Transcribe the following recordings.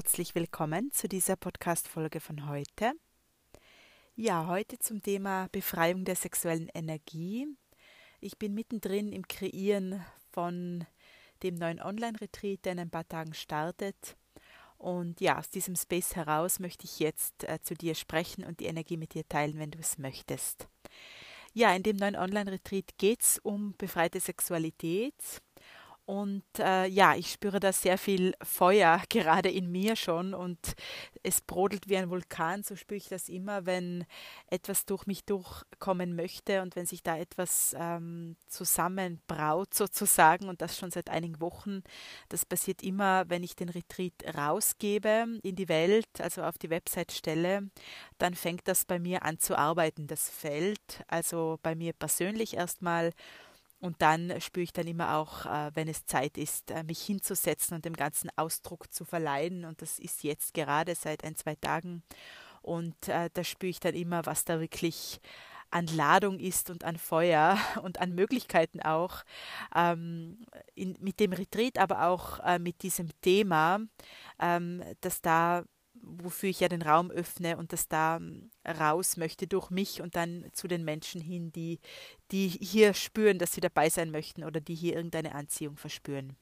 herzlich willkommen zu dieser Podcast-Folge von heute. Ja, heute zum Thema Befreiung der sexuellen Energie. Ich bin mittendrin im Kreieren von dem neuen Online-Retreat, der in ein paar Tagen startet. Und ja, aus diesem Space heraus möchte ich jetzt äh, zu dir sprechen und die Energie mit dir teilen, wenn du es möchtest. Ja, in dem neuen Online-Retreat geht es um befreite Sexualität und äh, ja, ich spüre da sehr viel Feuer gerade in mir schon und es brodelt wie ein Vulkan. So spüre ich das immer, wenn etwas durch mich durchkommen möchte und wenn sich da etwas ähm, zusammenbraut sozusagen und das schon seit einigen Wochen. Das passiert immer, wenn ich den Retreat rausgebe in die Welt, also auf die Website stelle, dann fängt das bei mir an zu arbeiten, das Feld. Also bei mir persönlich erstmal und dann spüre ich dann immer auch, äh, wenn es Zeit ist, äh, mich hinzusetzen und dem ganzen Ausdruck zu verleihen. Und das ist jetzt gerade seit ein, zwei Tagen. Und äh, da spüre ich dann immer, was da wirklich an Ladung ist und an Feuer und an Möglichkeiten auch ähm, in, mit dem Retreat, aber auch äh, mit diesem Thema, ähm, dass da wofür ich ja den Raum öffne und das da ähm, raus möchte durch mich und dann zu den Menschen hin, die, die hier spüren, dass sie dabei sein möchten oder die hier irgendeine Anziehung verspüren.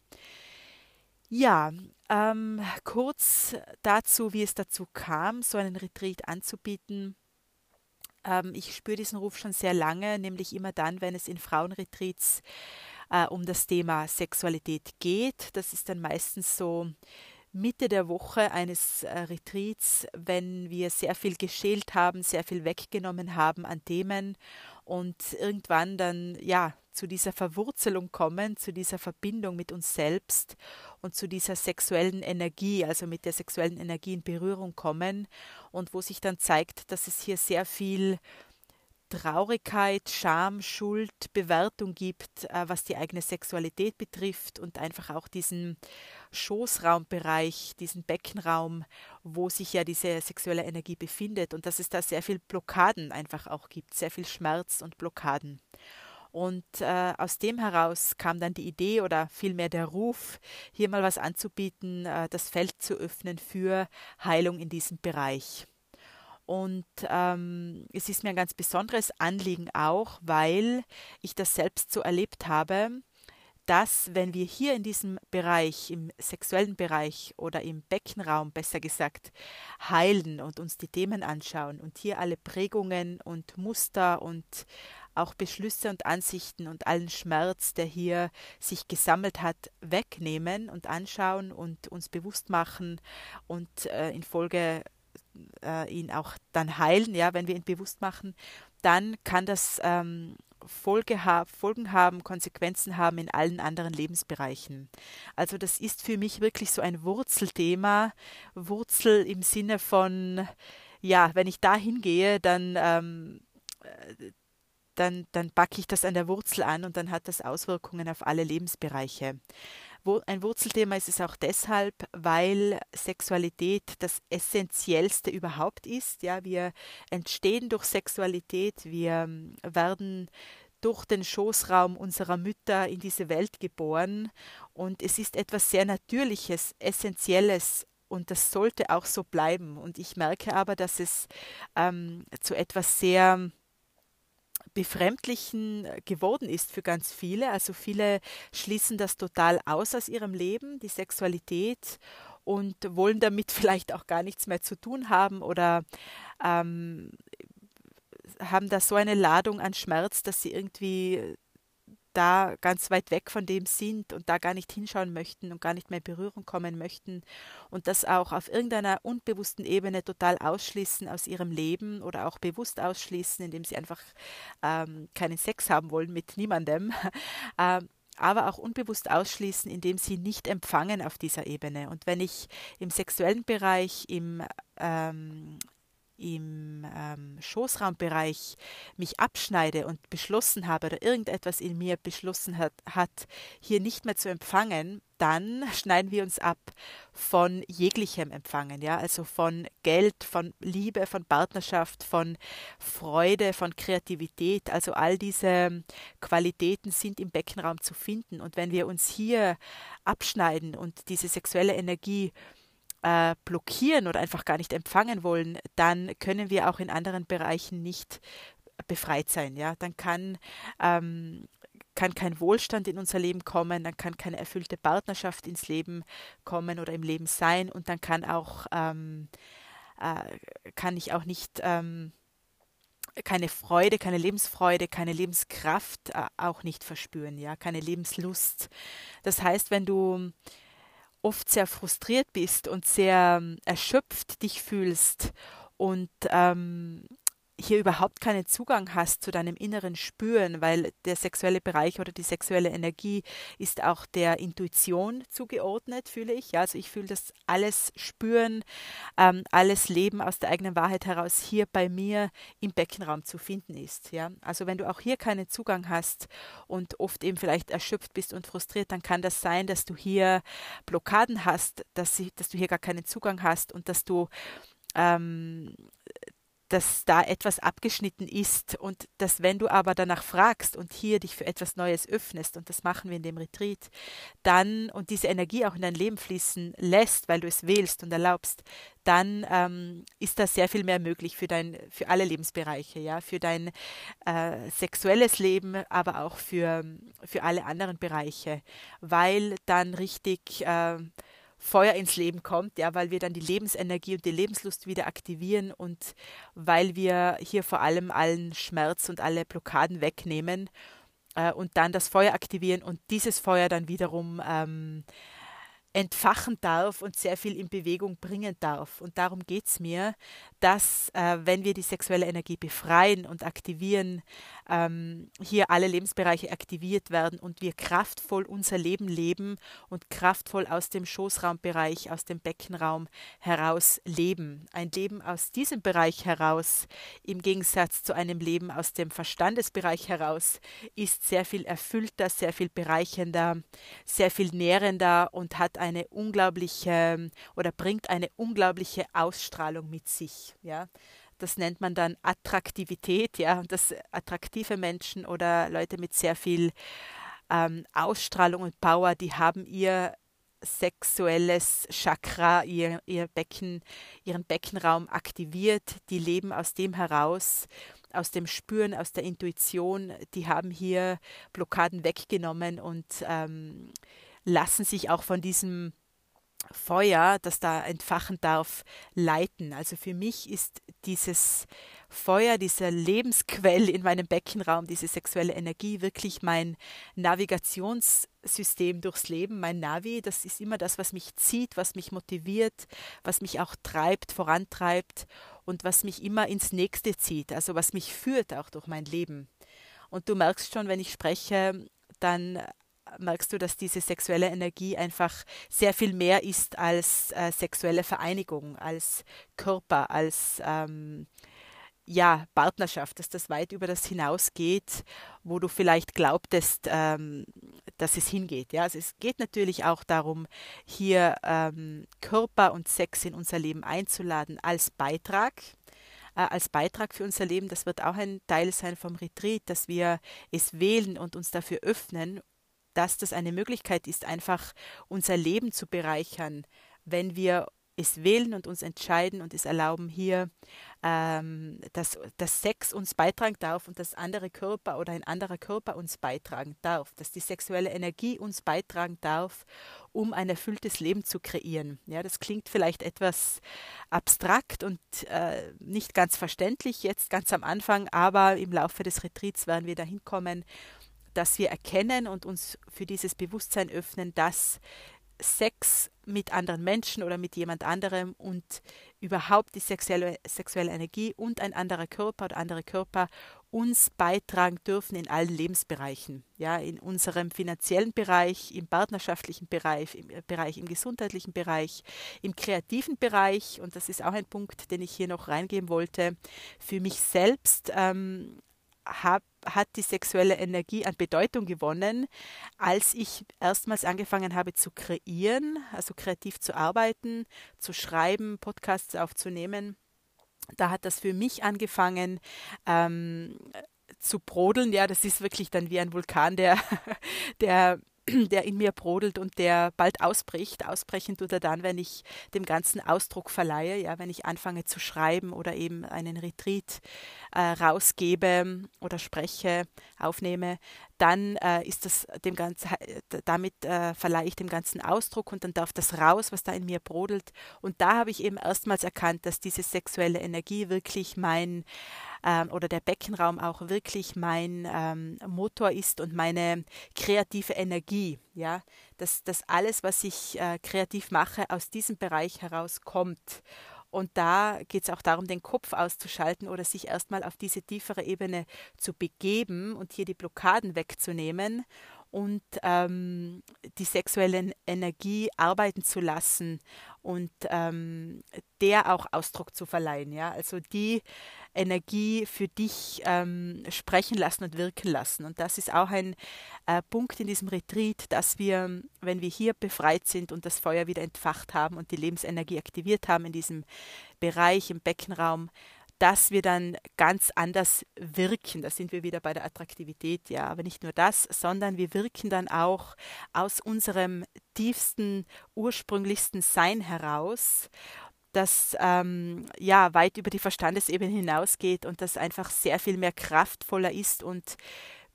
Ja, ähm, kurz dazu, wie es dazu kam, so einen Retreat anzubieten. Ähm, ich spüre diesen Ruf schon sehr lange, nämlich immer dann, wenn es in Frauenretreats äh, um das Thema Sexualität geht. Das ist dann meistens so Mitte der Woche eines äh, Retreats, wenn wir sehr viel geschält haben, sehr viel weggenommen haben an Themen und irgendwann dann ja zu dieser Verwurzelung kommen, zu dieser Verbindung mit uns selbst und zu dieser sexuellen Energie, also mit der sexuellen Energie in Berührung kommen und wo sich dann zeigt, dass es hier sehr viel Traurigkeit, Scham, Schuld, Bewertung gibt, äh, was die eigene Sexualität betrifft und einfach auch diesen Schoßraumbereich, diesen Beckenraum, wo sich ja diese sexuelle Energie befindet und dass es da sehr viel Blockaden einfach auch gibt, sehr viel Schmerz und Blockaden. Und äh, aus dem heraus kam dann die Idee oder vielmehr der Ruf, hier mal was anzubieten, äh, das Feld zu öffnen für Heilung in diesem Bereich. Und ähm, es ist mir ein ganz besonderes Anliegen auch, weil ich das selbst so erlebt habe, dass wenn wir hier in diesem Bereich, im sexuellen Bereich oder im Beckenraum besser gesagt, heilen und uns die Themen anschauen und hier alle Prägungen und Muster und auch Beschlüsse und Ansichten und allen Schmerz, der hier sich gesammelt hat, wegnehmen und anschauen und uns bewusst machen und äh, in Folge äh, ihn auch dann heilen, ja, wenn wir ihn bewusst machen, dann kann das ähm, Folge ha Folgen haben, Konsequenzen haben in allen anderen Lebensbereichen. Also das ist für mich wirklich so ein Wurzelthema, Wurzel im Sinne von, ja, wenn ich da hingehe, dann, ähm, äh, dann, dann backe ich das an der Wurzel an und dann hat das Auswirkungen auf alle Lebensbereiche. Ein Wurzelthema ist es auch deshalb, weil Sexualität das Essentiellste überhaupt ist. Ja, wir entstehen durch Sexualität, wir ähm, werden durch den Schoßraum unserer Mütter in diese Welt geboren und es ist etwas sehr Natürliches, Essentielles und das sollte auch so bleiben. Und ich merke aber, dass es ähm, zu etwas sehr Befremdlichen äh, geworden ist für ganz viele. Also viele schließen das total aus aus ihrem Leben, die Sexualität, und wollen damit vielleicht auch gar nichts mehr zu tun haben oder ähm, haben da so eine Ladung an Schmerz, dass sie irgendwie da ganz weit weg von dem sind und da gar nicht hinschauen möchten und gar nicht mehr in Berührung kommen möchten und das auch auf irgendeiner unbewussten Ebene total ausschließen aus ihrem Leben oder auch bewusst ausschließen, indem sie einfach ähm, keinen Sex haben wollen mit niemandem. ähm, aber auch unbewusst ausschließen, indem sie nicht empfangen auf dieser Ebene. Und wenn ich im sexuellen Bereich, im ähm, im ähm, Schoßraumbereich mich abschneide und beschlossen habe oder irgendetwas in mir beschlossen hat, hat, hier nicht mehr zu empfangen, dann schneiden wir uns ab von jeglichem Empfangen, ja, also von Geld, von Liebe, von Partnerschaft, von Freude, von Kreativität. Also all diese Qualitäten sind im Beckenraum zu finden. Und wenn wir uns hier abschneiden und diese sexuelle Energie äh, blockieren oder einfach gar nicht empfangen wollen, dann können wir auch in anderen Bereichen nicht befreit sein. Ja, dann kann ähm, kann kein Wohlstand in unser Leben kommen, dann kann keine erfüllte Partnerschaft ins Leben kommen oder im Leben sein und dann kann auch ähm, äh, kann ich auch nicht ähm, keine Freude, keine Lebensfreude, keine Lebenskraft äh, auch nicht verspüren, ja, keine Lebenslust. Das heißt, wenn du oft sehr frustriert bist und sehr ähm, erschöpft dich fühlst und ähm, hier überhaupt keinen Zugang hast zu deinem inneren Spüren, weil der sexuelle Bereich oder die sexuelle Energie ist auch der Intuition zugeordnet, fühle ich. Also ich fühle, dass alles Spüren, ähm, alles Leben aus der eigenen Wahrheit heraus hier bei mir im Beckenraum zu finden ist. Ja, also wenn du auch hier keinen Zugang hast und oft eben vielleicht erschöpft bist und frustriert, dann kann das sein, dass du hier Blockaden hast, dass, dass du hier gar keinen Zugang hast und dass du ähm, dass da etwas abgeschnitten ist und dass wenn du aber danach fragst und hier dich für etwas Neues öffnest, und das machen wir in dem Retreat, dann und diese Energie auch in dein Leben fließen lässt, weil du es wählst und erlaubst, dann ähm, ist da sehr viel mehr möglich für dein, für alle Lebensbereiche, ja, für dein äh, sexuelles Leben, aber auch für, für alle anderen Bereiche, weil dann richtig äh, Feuer ins Leben kommt, ja, weil wir dann die Lebensenergie und die Lebenslust wieder aktivieren und weil wir hier vor allem allen Schmerz und alle Blockaden wegnehmen äh, und dann das Feuer aktivieren und dieses Feuer dann wiederum ähm, entfachen darf und sehr viel in Bewegung bringen darf. Und darum geht es mir, dass äh, wenn wir die sexuelle Energie befreien und aktivieren, ähm, hier alle Lebensbereiche aktiviert werden und wir kraftvoll unser Leben leben und kraftvoll aus dem Schoßraumbereich, aus dem Beckenraum heraus leben. Ein Leben aus diesem Bereich heraus, im Gegensatz zu einem Leben aus dem Verstandesbereich heraus, ist sehr viel erfüllter, sehr viel bereichernder, sehr viel nährender und hat eine unglaubliche oder bringt eine unglaubliche Ausstrahlung mit sich. Ja, das nennt man dann Attraktivität, ja, das attraktive Menschen oder Leute mit sehr viel ähm, Ausstrahlung und Power, die haben ihr sexuelles Chakra, ihr, ihr Becken, ihren Beckenraum aktiviert, die leben aus dem heraus, aus dem Spüren, aus der Intuition, die haben hier Blockaden weggenommen und ähm, lassen sich auch von diesem Feuer, das da entfachen darf, leiten. Also für mich ist dieses Feuer, dieser Lebensquell in meinem Beckenraum, diese sexuelle Energie wirklich mein Navigationssystem durchs Leben, mein Navi. Das ist immer das, was mich zieht, was mich motiviert, was mich auch treibt, vorantreibt und was mich immer ins Nächste zieht, also was mich führt auch durch mein Leben. Und du merkst schon, wenn ich spreche, dann merkst du, dass diese sexuelle Energie einfach sehr viel mehr ist als äh, sexuelle Vereinigung, als Körper, als ähm, ja, Partnerschaft, dass das weit über das hinausgeht, wo du vielleicht glaubtest, ähm, dass es hingeht. Ja? Also es geht natürlich auch darum, hier ähm, Körper und Sex in unser Leben einzuladen als Beitrag, äh, als Beitrag für unser Leben. Das wird auch ein Teil sein vom Retreat, dass wir es wählen und uns dafür öffnen dass das eine Möglichkeit ist, einfach unser Leben zu bereichern, wenn wir es wählen und uns entscheiden und es erlauben, hier, ähm, dass, dass Sex uns beitragen darf und dass andere Körper oder ein anderer Körper uns beitragen darf, dass die sexuelle Energie uns beitragen darf, um ein erfülltes Leben zu kreieren. Ja, das klingt vielleicht etwas abstrakt und äh, nicht ganz verständlich jetzt ganz am Anfang, aber im Laufe des Retreats werden wir dahin kommen dass wir erkennen und uns für dieses Bewusstsein öffnen, dass Sex mit anderen Menschen oder mit jemand anderem und überhaupt die sexuelle, sexuelle Energie und ein anderer Körper oder andere Körper uns beitragen dürfen in allen Lebensbereichen. Ja, in unserem finanziellen Bereich, im partnerschaftlichen Bereich, im Bereich, im gesundheitlichen Bereich, im kreativen Bereich. Und das ist auch ein Punkt, den ich hier noch reingeben wollte. Für mich selbst ähm, hab, hat die sexuelle Energie an Bedeutung gewonnen, als ich erstmals angefangen habe zu kreieren, also kreativ zu arbeiten, zu schreiben, Podcasts aufzunehmen. Da hat das für mich angefangen, ähm, zu brodeln. Ja, das ist wirklich dann wie ein Vulkan, der, der der in mir brodelt und der bald ausbricht. Ausbrechen tut er dann, wenn ich dem Ganzen Ausdruck verleihe, ja, wenn ich anfange zu schreiben oder eben einen Retreat äh, rausgebe oder spreche, aufnehme, dann äh, ist das dem Ganzen, damit äh, verleihe ich dem Ganzen Ausdruck und dann darf das raus, was da in mir brodelt. Und da habe ich eben erstmals erkannt, dass diese sexuelle Energie wirklich mein ähm, oder der Beckenraum auch wirklich mein ähm, Motor ist und meine kreative Energie. Ja, dass, dass alles, was ich äh, kreativ mache, aus diesem Bereich heraus kommt. Und da geht es auch darum, den Kopf auszuschalten oder sich erstmal auf diese tiefere Ebene zu begeben und hier die Blockaden wegzunehmen und ähm, die sexuelle Energie arbeiten zu lassen und ähm, der auch Ausdruck zu verleihen. Ja? Also die Energie für dich ähm, sprechen lassen und wirken lassen. Und das ist auch ein äh, Punkt in diesem Retreat, dass wir, wenn wir hier befreit sind und das Feuer wieder entfacht haben und die Lebensenergie aktiviert haben in diesem Bereich im Beckenraum, dass wir dann ganz anders wirken. Da sind wir wieder bei der Attraktivität, ja. Aber nicht nur das, sondern wir wirken dann auch aus unserem tiefsten, ursprünglichsten Sein heraus das ähm, ja weit über die Verstandesebene hinausgeht und das einfach sehr viel mehr kraftvoller ist und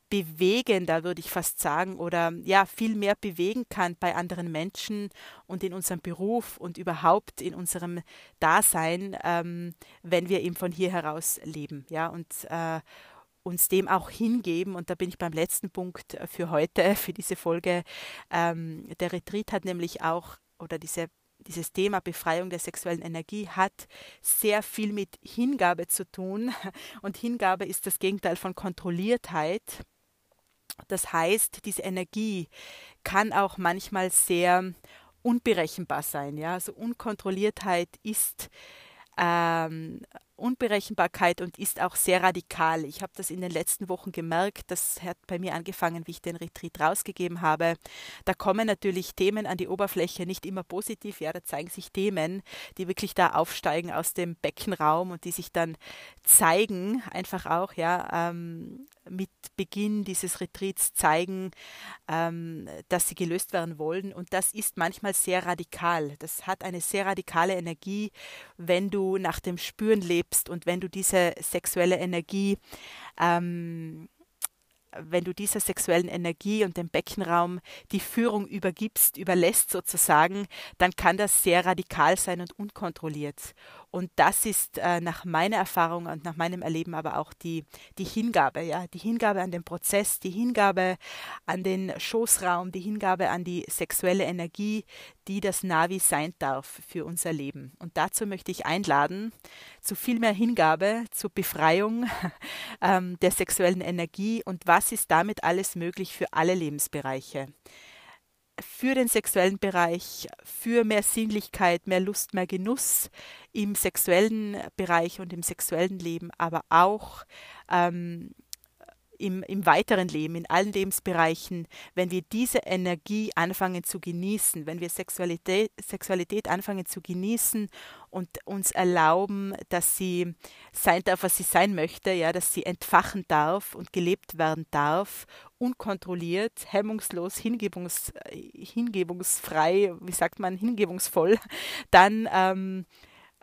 bewegender, würde ich fast sagen, oder ja, viel mehr bewegen kann bei anderen Menschen und in unserem Beruf und überhaupt in unserem Dasein, ähm, wenn wir eben von hier heraus leben. Ja, und äh, uns dem auch hingeben. Und da bin ich beim letzten Punkt für heute, für diese Folge. Ähm, der Retreat hat nämlich auch, oder diese dieses Thema Befreiung der sexuellen Energie hat sehr viel mit Hingabe zu tun. Und Hingabe ist das Gegenteil von Kontrolliertheit. Das heißt, diese Energie kann auch manchmal sehr unberechenbar sein. Ja? Also Unkontrolliertheit ist ähm, Unberechenbarkeit und ist auch sehr radikal. Ich habe das in den letzten Wochen gemerkt. Das hat bei mir angefangen, wie ich den Retreat rausgegeben habe. Da kommen natürlich Themen an die Oberfläche, nicht immer positiv. Ja, da zeigen sich Themen, die wirklich da aufsteigen aus dem Beckenraum und die sich dann zeigen, einfach auch, ja, ähm, mit Beginn dieses Retreats zeigen, ähm, dass sie gelöst werden wollen. Und das ist manchmal sehr radikal. Das hat eine sehr radikale Energie, wenn du nach dem Spüren lebst und wenn du diese sexuelle Energie ähm, wenn du dieser sexuellen Energie und dem Beckenraum die Führung übergibst, überlässt sozusagen, dann kann das sehr radikal sein und unkontrolliert. Und das ist äh, nach meiner Erfahrung und nach meinem Erleben aber auch die, die Hingabe, ja, die Hingabe an den Prozess, die Hingabe an den Schoßraum, die Hingabe an die sexuelle Energie, die das Navi sein darf für unser Leben. Und dazu möchte ich einladen zu viel mehr Hingabe, zur Befreiung ähm, der sexuellen Energie und was ist damit alles möglich für alle Lebensbereiche? Für den sexuellen Bereich, für mehr Sinnlichkeit, mehr Lust, mehr Genuss im sexuellen Bereich und im sexuellen Leben, aber auch ähm, im, im weiteren Leben, in allen Lebensbereichen, wenn wir diese Energie anfangen zu genießen, wenn wir Sexualität, Sexualität anfangen zu genießen und uns erlauben, dass sie sein darf, was sie sein möchte, ja, dass sie entfachen darf und gelebt werden darf, unkontrolliert, hemmungslos, hingebungs, hingebungsfrei, wie sagt man, hingebungsvoll, dann ähm,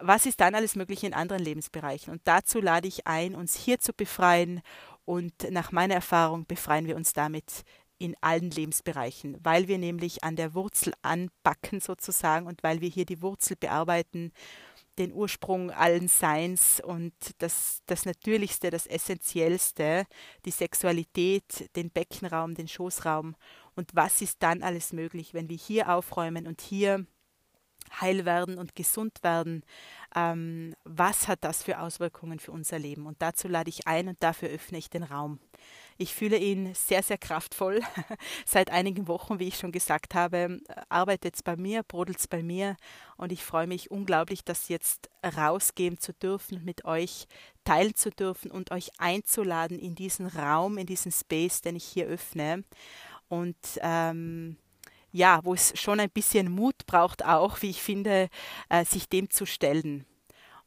was ist dann alles möglich in anderen Lebensbereichen? Und dazu lade ich ein, uns hier zu befreien und nach meiner Erfahrung befreien wir uns damit in allen Lebensbereichen, weil wir nämlich an der Wurzel anpacken sozusagen und weil wir hier die Wurzel bearbeiten, den Ursprung allen Seins und das, das Natürlichste, das Essentiellste, die Sexualität, den Beckenraum, den Schoßraum und was ist dann alles möglich, wenn wir hier aufräumen und hier heil werden und gesund werden, ähm, was hat das für Auswirkungen für unser Leben? Und dazu lade ich ein und dafür öffne ich den Raum. Ich fühle ihn sehr, sehr kraftvoll. Seit einigen Wochen, wie ich schon gesagt habe, arbeitet es bei mir, brodelt es bei mir und ich freue mich unglaublich, das jetzt rausgehen zu dürfen, mit euch teilen zu dürfen und euch einzuladen in diesen Raum, in diesen Space, den ich hier öffne. Und ähm, ja, wo es schon ein bisschen Mut braucht, auch, wie ich finde, äh, sich dem zu stellen.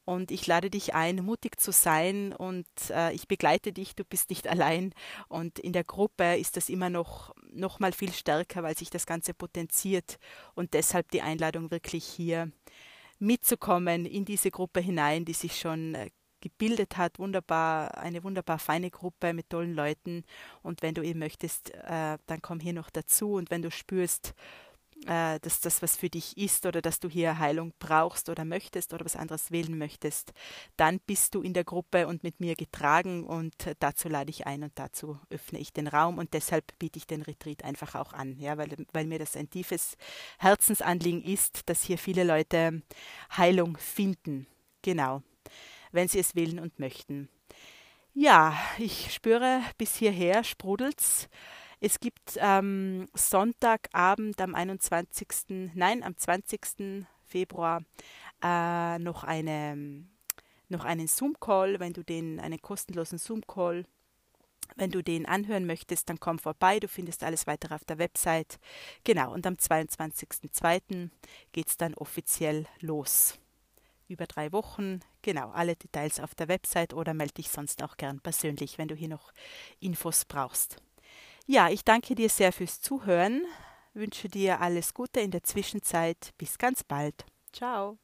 Und ich lade dich ein, mutig zu sein und äh, ich begleite dich, du bist nicht allein. Und in der Gruppe ist das immer noch, noch mal viel stärker, weil sich das Ganze potenziert. Und deshalb die Einladung wirklich hier mitzukommen in diese Gruppe hinein, die sich schon äh, gebildet hat. Wunderbar, eine wunderbar feine Gruppe mit tollen Leuten. Und wenn du eben möchtest, äh, dann komm hier noch dazu. Und wenn du spürst, äh, dass das was für dich ist oder dass du hier Heilung brauchst oder möchtest oder was anderes wählen möchtest, dann bist du in der Gruppe und mit mir getragen und dazu lade ich ein und dazu öffne ich den Raum und deshalb biete ich den Retreat einfach auch an, ja, weil, weil mir das ein tiefes Herzensanliegen ist, dass hier viele Leute Heilung finden. Genau, wenn sie es wählen und möchten. Ja, ich spüre bis hierher sprudelt's. Es gibt ähm, Sonntagabend am 21., nein, am 20. Februar äh, noch, eine, noch einen Zoom-Call, wenn du den, einen kostenlosen Zoom-Call wenn du den anhören möchtest, dann komm vorbei. Du findest alles weitere auf der Website. Genau, und am 22.02. geht es dann offiziell los. Über drei Wochen. Genau, alle Details auf der Website oder melde dich sonst auch gern persönlich, wenn du hier noch Infos brauchst. Ja, ich danke dir sehr fürs Zuhören, wünsche dir alles Gute in der Zwischenzeit. Bis ganz bald. Ciao.